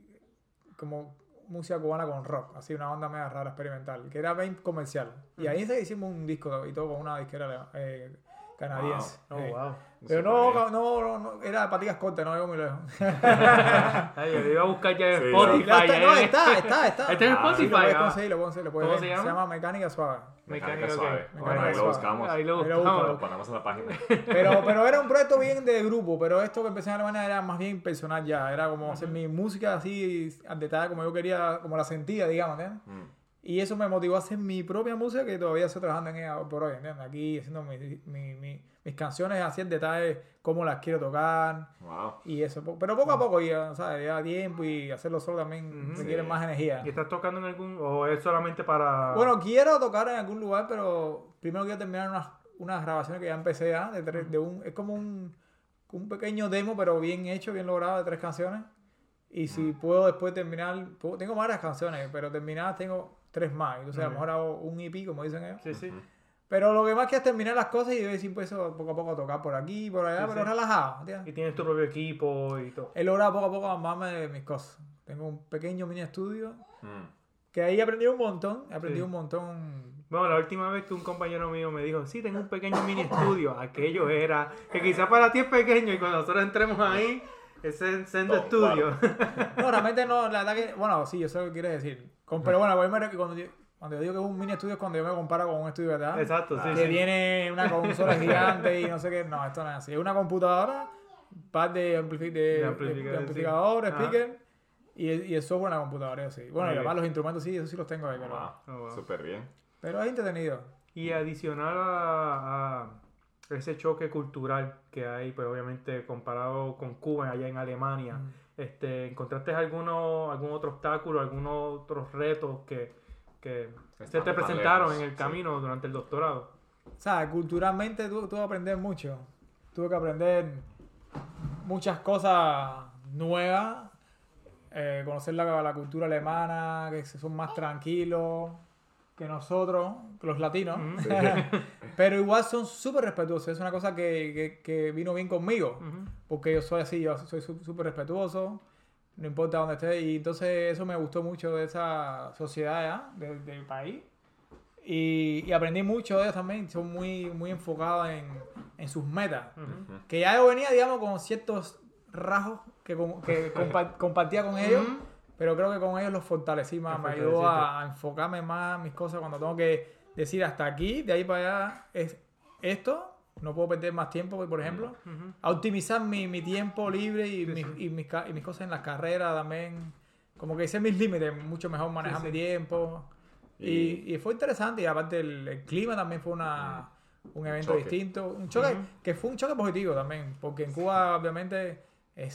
como música cubana con rock, así una banda media rara, experimental, que era bien comercial. Y ahí hicimos un disco y todo con una disquera eh, canadiense. Oh, Sí. wow. Pero no, no, no, no, era paticas cortas, no llegó muy lejos. Ay, yo lo iba a buscar ya en Sí, Spotify. Está, no, eh. está, está, está. Está en Ah, Spotify. Sí, lo puedes ah. conseguir, lo puedes conseguir, lo puedes ¿Cómo ver. se llama? llama Mecánica Suave. Mecánica Mecánica, suave. ok. Bueno, ahí lo suave. buscamos. Ahí lo Ahí lo buscamos. Lo ponemos en la página. Pero, pero era un proyecto bien de grupo, pero esto que empecé en Alemania era más bien personal ya, era como hacer mi música así al detalle como yo quería, como la sentía, digamos, ¿entiendes? Mm. Y eso me motivó a hacer mi propia música que todavía estoy trabajando en ella por hoy, ¿entiendes? Aquí haciendo mi- mi- mi- mis canciones así en detalle, cómo las quiero tocar Wow. y eso. Pero poco a poco, ya, ¿sabes? Lleva tiempo y hacerlo solo también requiere Sí. más energía. ¿Y estás tocando en algún o es solamente para Bueno, quiero tocar en algún lugar, pero primero quiero terminar unas, unas grabaciones que ya empecé ya, de, de un, es como un, un pequeño demo, pero bien hecho, bien logrado, de tres canciones. Y si puedo después terminar, puedo- tengo varias canciones, pero terminadas tengo tres más. Entonces a lo mejor hago un EP, como dicen ellos. Sí, sí. Pero lo que más quiero es terminar las cosas y ver si empiezo poco a poco tocar por aquí, por allá, Sí, pero sí. relajado. ¿entiendes? Y tienes tu propio equipo y todo. He logrado poco a poco amarme de mis cosas. Tengo un pequeño mini estudio Mm. que ahí aprendí un montón, aprendí Sí. un montón Bueno, la última vez que un compañero mío me dijo, sí, tengo un pequeño mini estudio, aquello era, que quizás para ti es pequeño y cuando nosotros entremos ahí, es sendo Oh, estudio. No, realmente no, la verdad que, bueno, sí, yo sé lo que quieres decir. Con- pero bueno, voy a ver que cuando yo, cuando yo digo que es un mini estudio es cuando yo me comparo con un estudio verdad. Exacto, sí, que sí. tiene una consola gigante y no sé qué. No, esto no es así. Es una computadora, par de, amplifi- de, De sí. speaker y, el- y el software en la computadora, sí. Bueno, además los instrumentos sí, eso sí los tengo ahí, pero, Wow. Oh, wow. Súper bien. pero es entretenido. Y adicional a, a ese choque cultural que hay, pues obviamente comparado con Cuba, allá en Alemania, Mm. este, ¿encontraste alguno, algún otro obstáculo, algunos otros retos que, que se te presentaron lejos, en el sí. camino durante el doctorado? O sea, culturalmente tu- tuve que aprender mucho. Tuve que aprender muchas cosas nuevas. eh, conocer la, la cultura alemana, que son más tranquilos que nosotros, los latinos. Pero igual son súper respetuosos. Es una cosa que, que- que vino bien conmigo. Porque yo soy así, yo soy súper respetuoso. No importa dónde esté. Y entonces eso me gustó mucho de esa sociedad de- del país. Y, y aprendí mucho de ellos también. Son muy, muy enfocados en, en sus metas. Que ya yo venía, digamos, con ciertos rasgos que, que compa- compartía con ellos. Pero creo que con ellos los fortalecí más. Me ayudó a, a enfocarme más en mis cosas cuando tengo que decir hasta aquí, de ahí para allá es esto. No puedo perder más tiempo, por ejemplo. Ujú. A optimizar mi, mi tiempo libre y, Sí, mis, sí. y, mis, y mis cosas en la carrera también. Como que hice mis límites, mucho mejor manejar sí. mi tiempo. Y, y fue interesante. Y aparte el, el clima también fue una, un evento Choque. distinto. Un choque Ujú. que fue un choque positivo también. Porque en Cuba obviamente es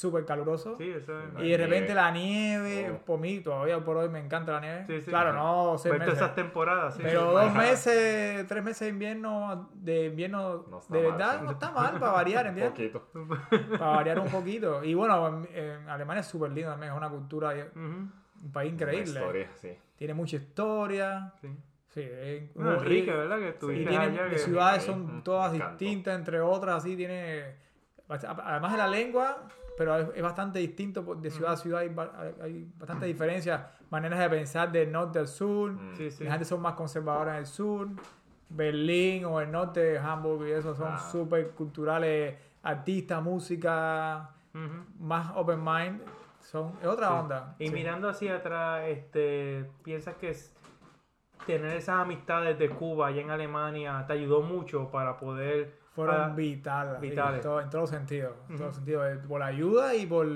súper caluroso. Sí, eso es. Y de repente nieve. la nieve, Oh. por mí, todavía por hoy me encanta la nieve. Sí, sí. Claro, no seis meses. esas temporadas, sí. Pero dos meses, tres meses de invierno, de invierno No de verdad, no está mal para variar, Un ¿entiendes? poquito. Para variar un poquito. Y bueno, en, Alemania es súper lindo también, es una cultura, Ujú. un país increíble. historia, sí. Tiene mucha historia. Sí. Sí, es- Bueno, y- Enrique, ¿verdad? Que Y estuviste allá. que- ciudades son todas distintas, entre otras, así tiene. Además de la lengua, pero es, bastante distinto de ciudad a ciudad, hay, hay- hay bastante diferencia, maneras de pensar del norte al sur. Mm. Sí, sí. La gente son más conservadoras en el sur. Berlín o el norte, Hamburg y eso son Ah. súper culturales, artistas, música, más open mind. Son, es otra Sí. onda. Y Sí. mirando hacia atrás, este, ¿piensas que es- tener esas amistades de Cuba allá en Alemania te ayudó mucho para poder... fueron ah, vitales. En, todo- en todos los sentidos. En todos los sentidos. eh, Por la ayuda y por,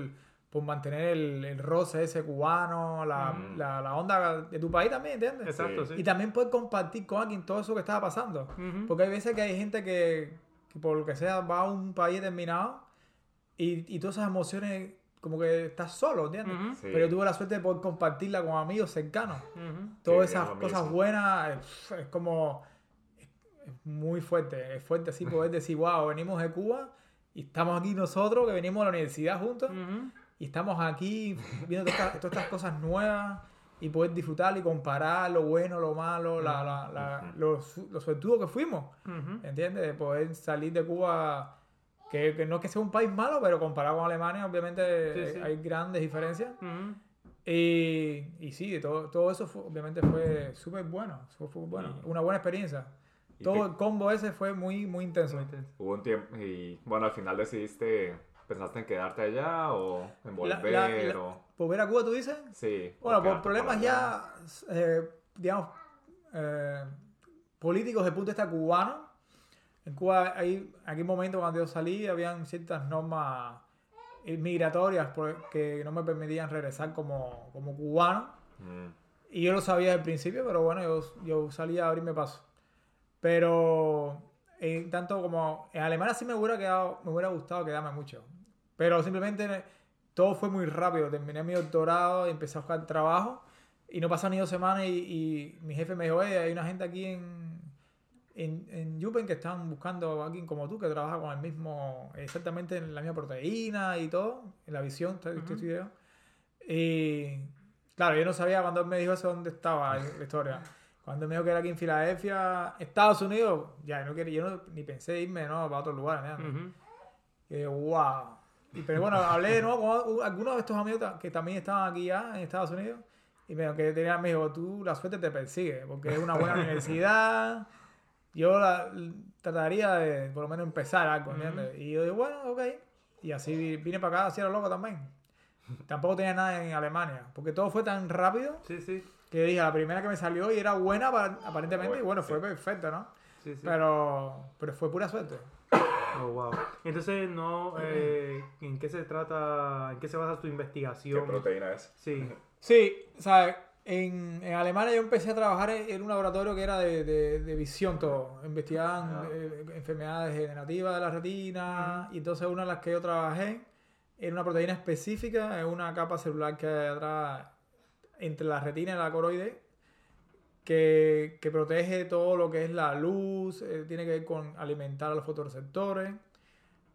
por mantener el, el roce ese cubano, la, Ujú. la, la onda de tu país también, ¿entiendes? Exacto, sí. Sí. Y también poder compartir con alguien todo eso que estaba pasando. Ujú. Porque hay veces que hay gente que, que por lo que sea va a un país determinado y, y todas esas emociones como que estás solo, ¿entiendes? Sí. Pero yo tuve la suerte de poder compartirla con amigos cercanos. Todas Sí, esas cosas buenas, es, es como... Muy fuerte, es fuerte así poder decir, wow, venimos de Cuba y estamos aquí nosotros que venimos a la universidad juntos Ujú. y estamos aquí viendo todas estas, todas estas cosas nuevas y poder disfrutar y comparar lo bueno, lo malo, la, la, la- Ujú. lo, su- lo suertudo que fuimos. Ujú. ¿Entiendes? De poder salir de Cuba, que, que no es que sea un país malo, pero comparado con Alemania, obviamente Sí, eh, sí. hay grandes diferencias. Y, y sí, todo, todo eso fue- obviamente fue súper bueno. Fue, fue bueno. Una buena experiencia. ¿Y Todo el combo ese fue muy, muy intenso. Hubo un tiempo y bueno, al final decidiste, ¿pensaste en quedarte allá o en volver la- la- o...? ¿Volver a Cuba tú dices? Sí. Bueno, por problemas ya, eh, digamos, eh, políticos de punto de vista cubano. En Cuba hay, aquí un momento cuando yo salí, habían ciertas normas migratorias que no me permitían regresar como, como cubano. Mm, Y yo lo sabía desde el principio, pero bueno, yo, yo salía a abrirme paso. Pero en tanto como en Alemania sí me hubiera quedado, me hubiera gustado quedarme mucho. Pero simplemente todo fue muy rápido. Terminé mi doctorado y empecé a buscar trabajo. Y no pasaron ni dos semanas y, y mi jefe me dijo, oye, hay una gente aquí en, en, en Yupen que están buscando a alguien como tú que trabaja con el mismo, exactamente en la misma proteína y todo, en la visión, este Ujú. estudio. Y claro, yo no sabía cuando él me dijo eso dónde estaba la historia. Cuando me dijo que era aquí en Filadelfia, Estados Unidos, ya no quería, yo no- ni pensé irme ¿no? para otro lugar. ¿no? Ujú. Y yo, wow. Y, pero bueno, hablé de nuevo con algunos de estos amigos que también estaban aquí ya en Estados Unidos. Y me que tenían, me dijo, tú la suerte te persigue, porque es una buena universidad. Yo la, trataría de por lo menos empezar algo, ¿entiendes? Y yo digo, bueno, ok. Y así vi- vine para acá, así a lo loco también. Tampoco tenía nada en Alemania, porque todo fue tan rápido Sí, sí. Que dije, la primera que me salió y era buena aparentemente, y Bueno, fue perfecto, ¿no? sí, sí. Pero, pero fue pura suerte. Oh, wow. Entonces, no, eh, ¿en qué se trata, en qué se basa tu ¿Qué investigación? proteína es? Sí. Sí, ¿sabes? En, en Alemania yo empecé a trabajar en, un laboratorio que era de, de- de visión todo. Investigaban Ah. eh, enfermedades degenerativas de la retina. Y entonces una de las que yo trabajé era una proteína específica, en una capa celular que hay atrás entre la retina y la coroide, que, que protege todo lo que es la luz, eh, tiene que ver con alimentar a los fotorreceptores.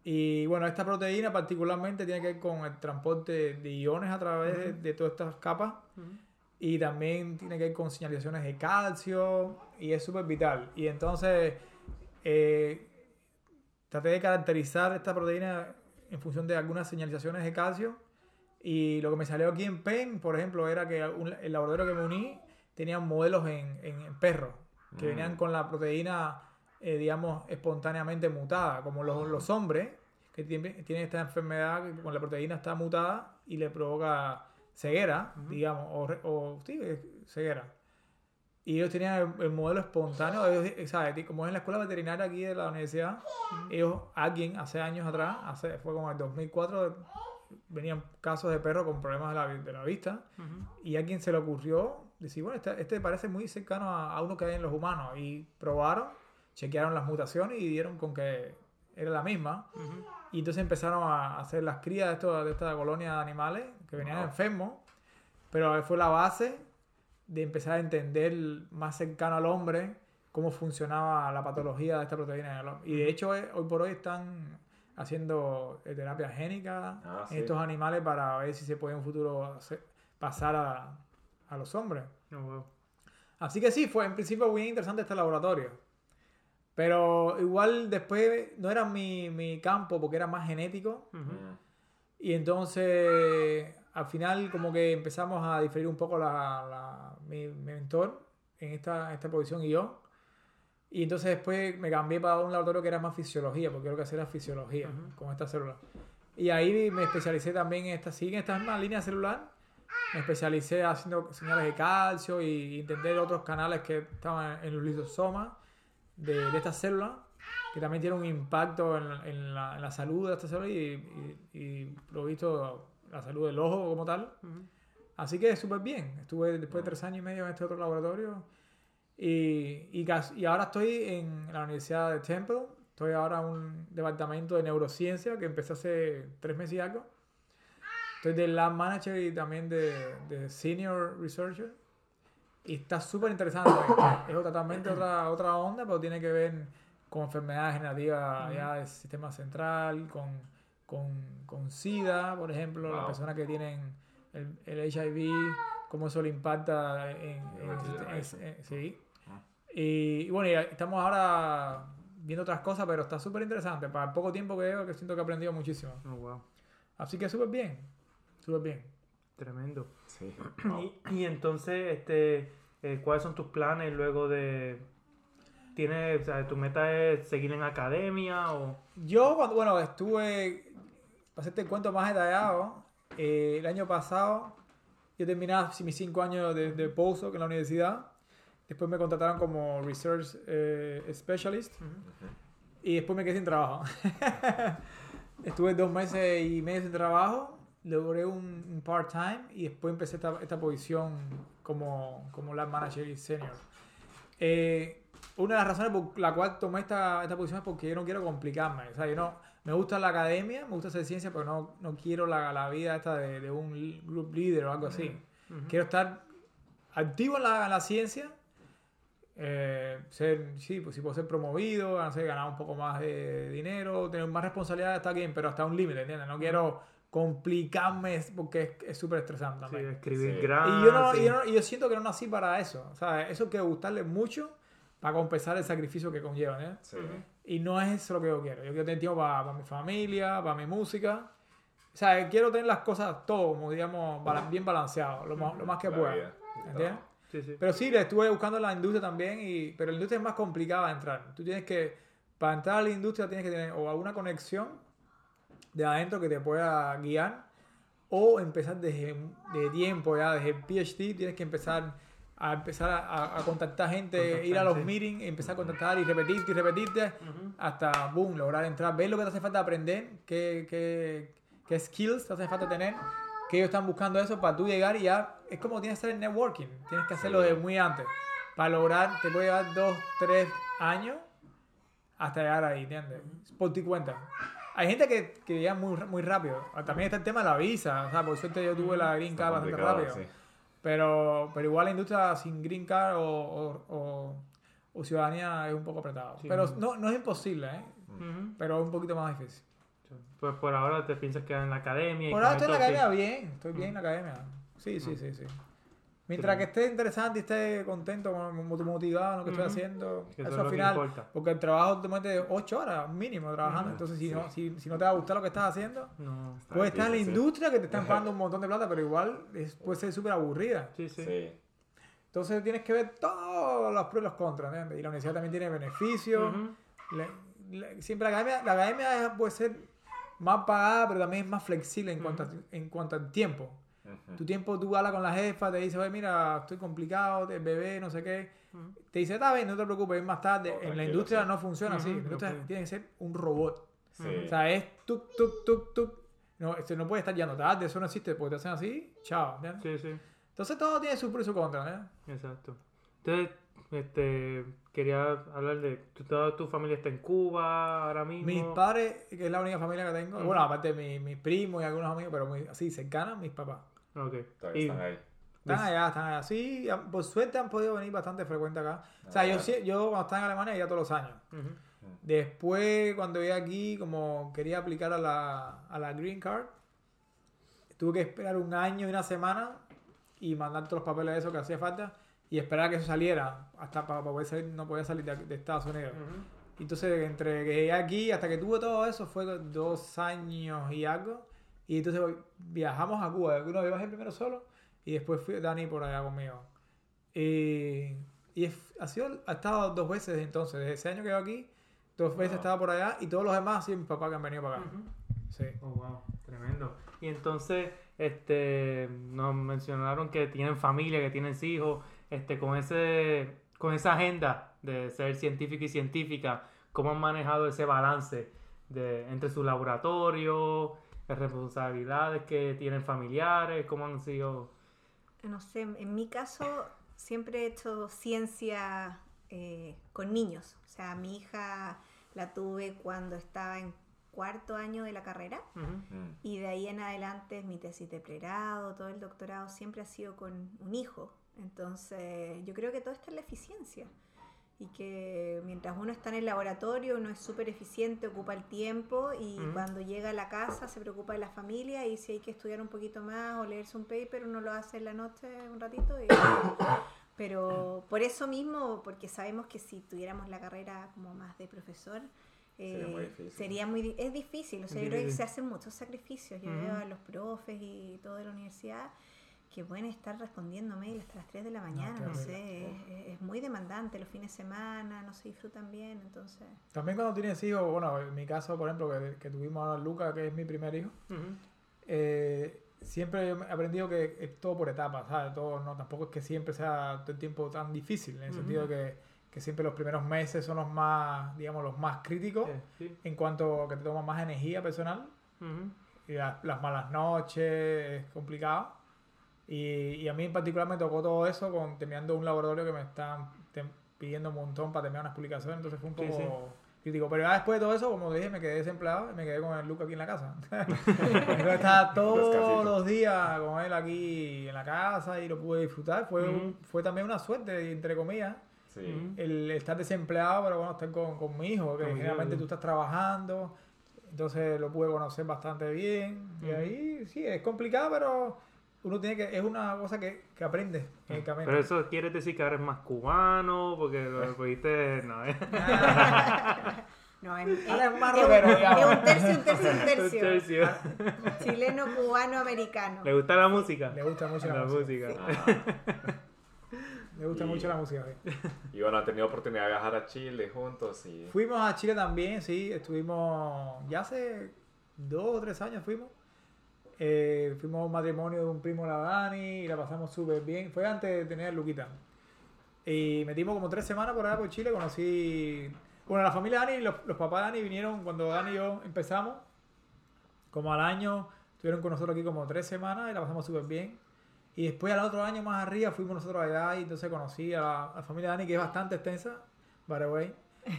Y bueno, esta proteína particularmente tiene que ver con el transporte de iones a través de, de todas estas capas. Y también tiene que ver con señalizaciones de calcio. Y es súper vital. Y entonces eh, traté de caracterizar esta proteína en función de algunas señalizaciones de calcio. Y lo que me salió aquí en PEN, por ejemplo, era que un- el laboratorio que me uní tenía modelos en, en- en perros que Mm. venían con la proteína, eh, digamos, espontáneamente mutada, como los, los hombres que tienen, tienen esta enfermedad que con la proteína está mutada y le provoca ceguera, digamos, o, o sí, eh, ceguera. Y ellos tenían el, el modelo espontáneo, ellos, eh, ¿sabes? Como es en la escuela veterinaria aquí de la universidad, ellos, alguien hace años atrás, hace, fue como en el 2004, venían casos de perros con problemas de la, de la vista Ujú. y a quien se le ocurrió decir, bueno, este, este parece muy cercano a, a uno que hay en los humanos. Y probaron, chequearon las mutaciones y dieron con que era la misma. Ujú. Y entonces empezaron a hacer las crías de, esto, de esta colonia de animales que venían Wow. enfermos. Pero fue la base de empezar a entender más cercano al hombre cómo funcionaba la patología de esta proteína. Y de hecho, eh, hoy por hoy están haciendo eh, terapia génica Ah, en sí. estos animales para ver si se puede en un futuro hacer- pasar a, a los hombres. Oh, wow. Así que sí, fue en principio muy interesante este laboratorio. Pero igual después no era mi, mi campo porque era más genético. Ujú. Mm, Y entonces al final como que empezamos a diferir un poco la, la- mi, mi mentor en esta, esta posición y yo. Y entonces después me cambié para un laboratorio que era más fisiología, porque lo que hacía era fisiología con estas células. Y ahí me especialicé también en esta, sí, en esta misma línea celular. Me especialicé haciendo señales de calcio y entender otros canales que estaban en los lisosomas de, de estas células, que también tienen un impacto en, la- en la, en la salud de estas células y, y, y por lo visto la salud del ojo como tal. Así que súper bien. Estuve después de tres años y medio en este otro laboratorio. Y, y, y ahora estoy en la Universidad de Temple. Estoy ahora en un departamento de neurociencia que empecé hace tres meses y algo. Estoy de Lab Manager y también de, de Senior Researcher. Y está súper interesante. es totalmente otra, otra onda, pero tiene que ver con enfermedades generativas ya del sistema central, con, con, con SIDA, por ejemplo, las Wow. personas que tienen el, el HIV, cómo eso le impacta en, en- en- en- sí. Y, y bueno, y estamos ahora viendo otras cosas, pero está súper interesante. Para el poco tiempo que veo, que siento que he aprendido muchísimo. Oh, wow. Así que súper bien, súper bien. Tremendo. Sí. Y, y entonces, este, eh, ¿cuáles son tus planes luego de, ¿Tienes, o sea, tu meta es seguir en academia o...? Yo, cuando, bueno, estuve, para hacerte el cuento más detallado, eh, el año pasado yo terminé mis cinco años de, de postdoc en la universidad. Después me contrataron como Research eh, Specialist y después me quedé sin trabajo. Estuve dos meses y medio sin trabajo, logré un, un part-time y después empecé esta, esta posición como, como lab manager y senior. Eh, una de las razones por la cual tomé esta, esta posición es porque yo no quiero complicarme. O sea, yo no, me gusta la academia, me gusta hacer ciencia, pero no, no quiero la, la vida esta de, de un group leader o algo así. Quiero estar activo en la, en la ciencia, eh, ser, sí, pues si puedo ser promovido, no sé, ganar un poco más de dinero, tener más responsabilidad está bien, pero hasta un límite, ¿entiendes? No quiero complicarme porque es súper estresante Sí, escribir Sí. Y yo, no, y- y yo, no- y yo siento que no nací para eso. O sea, eso que gustarle mucho para compensar el sacrificio que conlleva. ¿eh? Sí. Y no es eso lo que yo quiero. Yo quiero tener tiempo para, mi familia, para mi música. O sea, quiero tener las cosas todo, como digamos, bien balanceado, lo más, lo más que La pueda. vida. ¿Entiendes? Sí, sí. Pero sí, le estuve buscando la industria también, y, pero la industria es más complicada de entrar. Tú tienes que, para entrar a la industria tienes que tener o alguna conexión de adentro que te pueda guiar, o empezar desde de tiempo ya, desde el PhD, tienes que empezar a empezar a, a contactar gente, Contactar, ir a los sí. meetings, empezar a contactar y repetirte y repetirte Ujú. hasta, boom, lograr entrar, ver lo que te hace falta aprender, qué, qué, qué skills te hace falta tener, que ellos están buscando eso para tú llegar y ya, es como tienes que hacer el networking, tienes que hacerlo de muy antes, para lograr, te puede llevar dos, tres años hasta llegar ahí, ¿entiendes? Por tu cuenta. Hay gente que, que llega muy, muy rápido. También está el tema de la visa, o sea, por suerte yo tuve la green card bastante rápido. sí. Pero, pero igual la industria sin green card o, o, o- o ciudadanía es un poco apretado. Sí. Pero no, no es imposible, ¿eh? Ujú. pero es un poquito más difícil. Pues por ahora te piensas quedar en la academia. Por ahora estoy en la academia bien, estoy bien en la academia. Sí, sí, sí, sí. Mientras que esté interesante y esté contento, mo- motivado en lo que estoy haciendo, Que eso al final, importa. porque el trabajo te mete 8 horas mínimo trabajando, entonces si, no, si, si no te va a gustar lo que estás haciendo, No. Está puedes estar en la industria que te están pagando un montón de plata, pero igual es- puede ser súper aburrida. Sí, sí. Sí. Entonces tienes que ver todos los pros y los contras, ¿entiendes? Y la universidad también tiene beneficios. Ujú. Le- le- siempre la academia, la academia puede ser más pagada, pero también es más flexible en, cuanto, a, en cuanto al tiempo. Tu tiempo, tú hablas con la jefa, te dice, oye, mira, estoy complicado, el bebé, no sé qué. Te dice, está bien, no te preocupes, ir más tarde. Oh, en la industria sí. no funciona así. Ok. tiene que ser un robot. Sí. O sea, es tuk, tuk, tuk, tuk. No, este no puede estar yendo tarde, eso no existe, porque te hacen así, chao. ¿entiendes? Sí, sí. Entonces todo tiene su pro y su contra, ¿eh? Exacto. Entonces, este, quería hablar de, ¿tú- toda tu familia está en Cuba ahora mismo? Mis padres, que es la única familia que tengo, bueno, aparte de mi- mis primos y algunos amigos, pero muy así cercanos, mis papás. Ok. Todavía Y- están ahí. Están allá, están allá. Sí, por suerte han podido venir bastante frecuente acá. O sea, Ah, yo, sí- yo cuando estaba en Alemania iba todos los años. Después, cuando llegué aquí, como quería aplicar a la, a la Green Card, tuve que esperar un año y una semana y mandar todos los papeles de eso que hacía falta y esperar a que eso saliera hasta para poder salir, no podía salir de, de Estados Unidos. Entonces, entre que llegué aquí hasta que tuve todo eso, fue dos años y algo. Y entonces viajamos a Cuba. Uno viajé primero solo y después fui Dani por allá conmigo. Y, y es- ha, sido, ha estado dos veces desde entonces. Desde ese año que llevo aquí, dos veces Wow. estaba por allá y todos los demás ha sido mi papá que han venido para acá. Ujú. Sí. Oh, wow, tremendo. Y entonces, este, nos mencionaron que tienen familia, que tienen hijos, este, con ese, con esa agenda de ser científico y científica, ¿cómo han manejado ese balance de, entre su laboratorio, responsabilidades que tienen familiares, cómo han sido? No sé, en mi caso siempre he hecho ciencia eh, con niños. O sea, mi hija la tuve cuando estaba en cuarto año de la carrera. Mm. y de ahí en adelante mi tesis de pregrado, todo el doctorado siempre ha sido con un hijo. Entonces yo creo que todo está en la eficiencia y que mientras uno está en el laboratorio uno es súper eficiente, ocupa el tiempo y cuando llega a la casa se preocupa de la familia y si hay que estudiar un poquito más o leerse un paper uno lo hace en la noche un ratito. y- pero por eso mismo, porque sabemos que si tuviéramos la carrera como más de profesor, Sería muy eh, difícil. sería muy di- es difícil, o sea, yo creo que difícil. se hacen muchos sacrificios. Yo veo a los profes y todo de la universidad que pueden estar respondiendo mail hasta las 3 de la mañana, no, sé, es, es muy demandante, los fines de semana no se disfrutan bien, entonces... También cuando tienes hijos, bueno, en mi caso, por ejemplo, que, que tuvimos a Luca, que es mi primer hijo, eh, siempre he aprendido que es todo por etapas, ¿sabes? Todo, no, tampoco es que siempre sea todo el tiempo tan difícil, en el sentido de que, que siempre los primeros meses son los más, digamos, los más críticos sí. en cuanto a que te toma más energía personal y las, las malas noches, es complicado. Y, y a mí en particular me tocó todo eso con terminando un laboratorio que me te- pidiendo un montón para terminar unas publicaciones, entonces fue un Sí, poco sí. crítico. Pero ya después de todo eso, como te dije, me quedé desempleado y me quedé con el Luca aquí en la casa. Entonces estaba todos los días con él aquí en la casa y lo pude disfrutar. Fue, fue también una suerte, entre comillas, Sí. El estar desempleado, pero bueno, estar con, con mi hijo, que Con mi hijo, generalmente sí. tú estás trabajando, entonces lo pude conocer bastante bien. Y ahí sí, es complicado, pero uno tiene que, es una cosa que, que aprende en el camino. Pero eso quiere decir que ahora es más cubano, porque lo cogiste. No, ¿eh? No, en- Ahora es, es más es un- rockero, es un tercio, un tercio, un Un tercio. tercio. Chileno, cubano, americano. ¿Le gusta la música? Le gusta mucho la, La música. música. Le gusta Y- mucho la música. sí. Y bueno, han tenido oportunidad de viajar a Chile juntos y... Fuimos a Chile también, sí, estuvimos, ya hace dos o tres años fuimos. Eh, fuimos a un matrimonio de un primo la Dani y la pasamos súper bien. Fue antes de tener Luquita. Y metimos como tres semanas por allá por Chile, conocí... Bueno, la familia Dani, los, los papás Dani vinieron cuando Dani y yo empezamos. Como al año, estuvieron con nosotros aquí como tres semanas y la pasamos súper bien. Y después al otro año más arriba fuimos nosotros allá y entonces conocí a la, a la familia Dani, que es bastante extensa, by the way.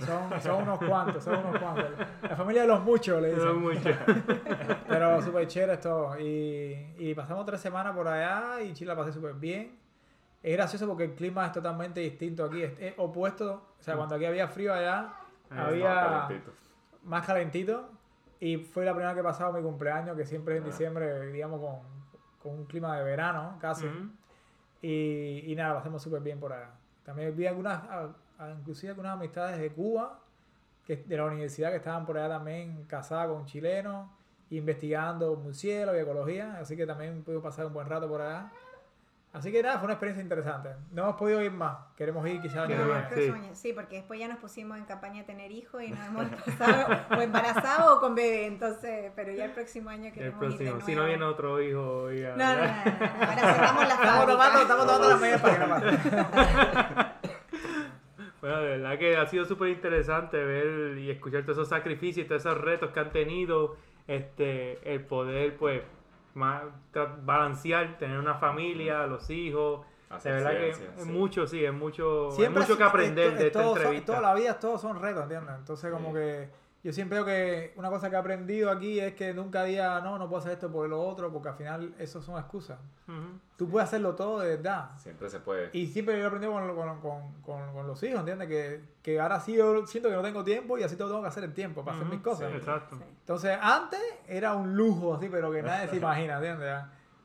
Son, son unos cuantos, son unos cuantos. La familia de los muchos, le dicen. mucho. Pero súper chévere todo. Y, y pasamos tres semanas por allá y Chile la pasé súper bien. Es gracioso porque el clima es totalmente distinto aquí, es, es opuesto. O sea, cuando aquí había frío allá, Estaba había calentito. más calentito. Y fue la primera que he pasado mi cumpleaños, que siempre es en Ah. diciembre, digamos, con, con un clima de verano casi. Ujú. Y, y nada, hacemos súper bien por allá. También vi algunas, a- a- inclusive algunas amistades de Cuba, que, de la universidad, que estaban por allá también casadas con chilenos, investigando murciélagos y ecología. Así que también pude pasar un buen rato por allá. Así que nada, fue una experiencia interesante. No hemos podido ir más. Queremos ir quizás No, próximo Sí. año, sí, porque después ya nos pusimos en campaña de tener hijos y nos hemos pasado o embarazado o con bebé, entonces, pero ya el próximo año El queremos ir de próximo. nuevo. Si no viene otro hijo. ya- No, no, no, no, ahora cerramos la Estamos fábrica. tomando, estamos tomando las medidas para que no pase. Bueno, de verdad que ha sido súper interesante ver y escuchar todos esos sacrificios y todos esos retos que han tenido, este, el poder, pues, balancear, tener una familia, los hijos. De verdad que es sí. mucho, sí, es mucho, Siempre hay mucho que es- aprender es- de es esta todo son- entrevista. toda la vida todos son retos, ¿entiendes? Entonces como Sí. que yo siempre veo que una cosa que he aprendido aquí es que nunca diga, no, no puedo hacer esto por lo otro, porque al final eso son excusas. Ujú. Tú puedes hacerlo todo de verdad. Siempre se puede. Y siempre yo he aprendido con, con, con, con- con los hijos, ¿entiendes? Que, que ahora sí yo siento que no tengo tiempo y así todo tengo que hacer el tiempo para hacer mis cosas. sí. Exacto. Sí. Entonces antes era un lujo así, pero que nadie se imagina, ¿entiendes?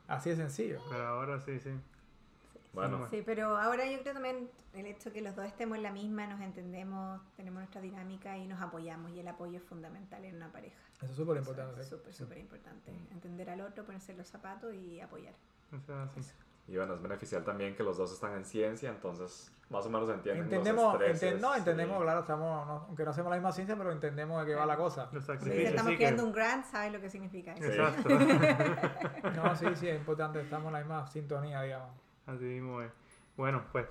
Así de sencillo. Pero ahora sí, sí. Bueno, Sí, pero ahora yo creo también el hecho que los dos estemos en la misma, nos entendemos, tenemos nuestra dinámica y nos apoyamos y el apoyo es fundamental en una pareja. Eso es súper Eso importante. es sí. súper, súper importante. Entender al otro, ponerse los zapatos y apoyar. Y bueno, es beneficial también que los dos están en ciencia, entonces más o menos entienden Entendemos, los estreses. enten- no, entendemos, sí. claro, estamos, no- aunque no hacemos la misma ciencia, pero entendemos de qué va la cosa. Los Si sacrificios, estamos sí creando que... un grant, ¿sabes lo que significa eso? Sí. Exacto. No, sí, sí, es importante, estamos en la misma sintonía, digamos. Así mismo es. Bueno, pues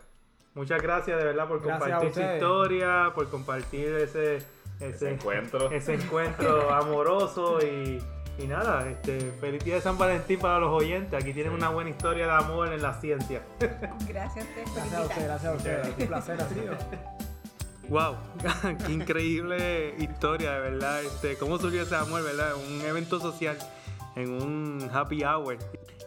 muchas gracias de verdad por Gracias compartir su historia, por compartir ese, Ese ese, encuentro. ese encuentro amoroso y, y nada, este, feliz día de San Valentín para los oyentes. Aquí tienen Sí. una buena historia de amor en la ciencia. Gracias por Gracias a usted, gracias a usted. Un placer ha sido. Wow, qué increíble historia, de verdad. Este, cómo surgió ese amor, ¿verdad? Un evento social, en un happy hour.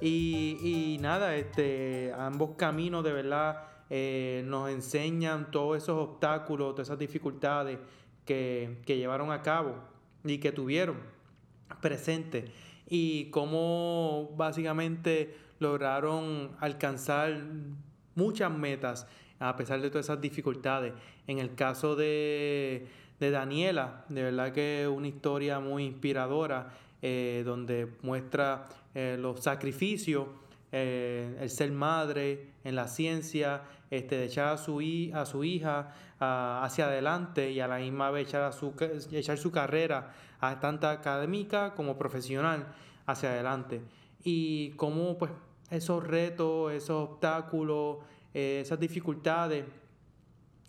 Y, y nada, este, ambos caminos de verdad eh, nos enseñan todos esos obstáculos, todas esas dificultades que, que llevaron a cabo y que tuvieron presente y cómo básicamente lograron alcanzar muchas metas a pesar de todas esas dificultades. En el caso de, de Daniela, de verdad que es una historia muy inspiradora, eh, donde muestra eh, los sacrificios eh, el ser madre en la ciencia, este, de echar a su, a su hija hacia adelante y a la misma vez echar, su, echar su carrera a tanto académica como profesional hacia adelante. Y cómo pues, esos retos, esos obstáculos, esas dificultades,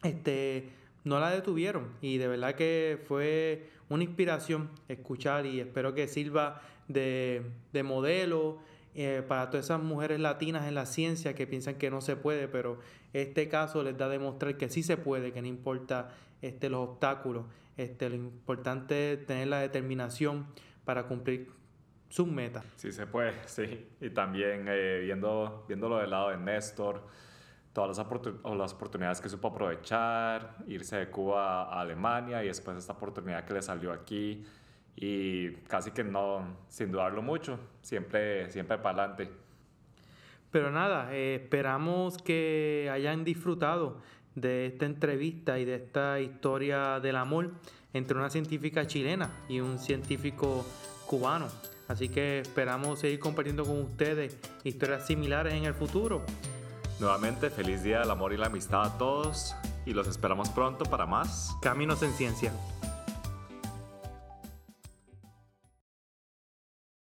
este, no la detuvieron. Y de verdad que fue una inspiración escuchar y espero que sirva de, de modelo eh, para todas esas mujeres latinas en la ciencia que piensan que no se puede, pero este caso les da a demostrar que sí se puede, que no importa este, los obstáculos, este, lo importante es tener la determinación para cumplir sus metas. Sí se puede, sí. Y también eh, viendo, viéndolo del lado de Néstor, todas las, las, oportunidades que supo aprovechar, irse de Cuba a Alemania y después esta oportunidad que le salió aquí y casi que no, sin dudarlo mucho, siempre, siempre para adelante. Pero nada, eh, esperamos que hayan disfrutado de esta entrevista y de esta historia del amor entre una científica chilena y un científico cubano. Así que esperamos seguir compartiendo con ustedes historias similares en el futuro. Nuevamente, feliz día del amor y la amistad a todos y los esperamos pronto para más Caminos en Ciencia.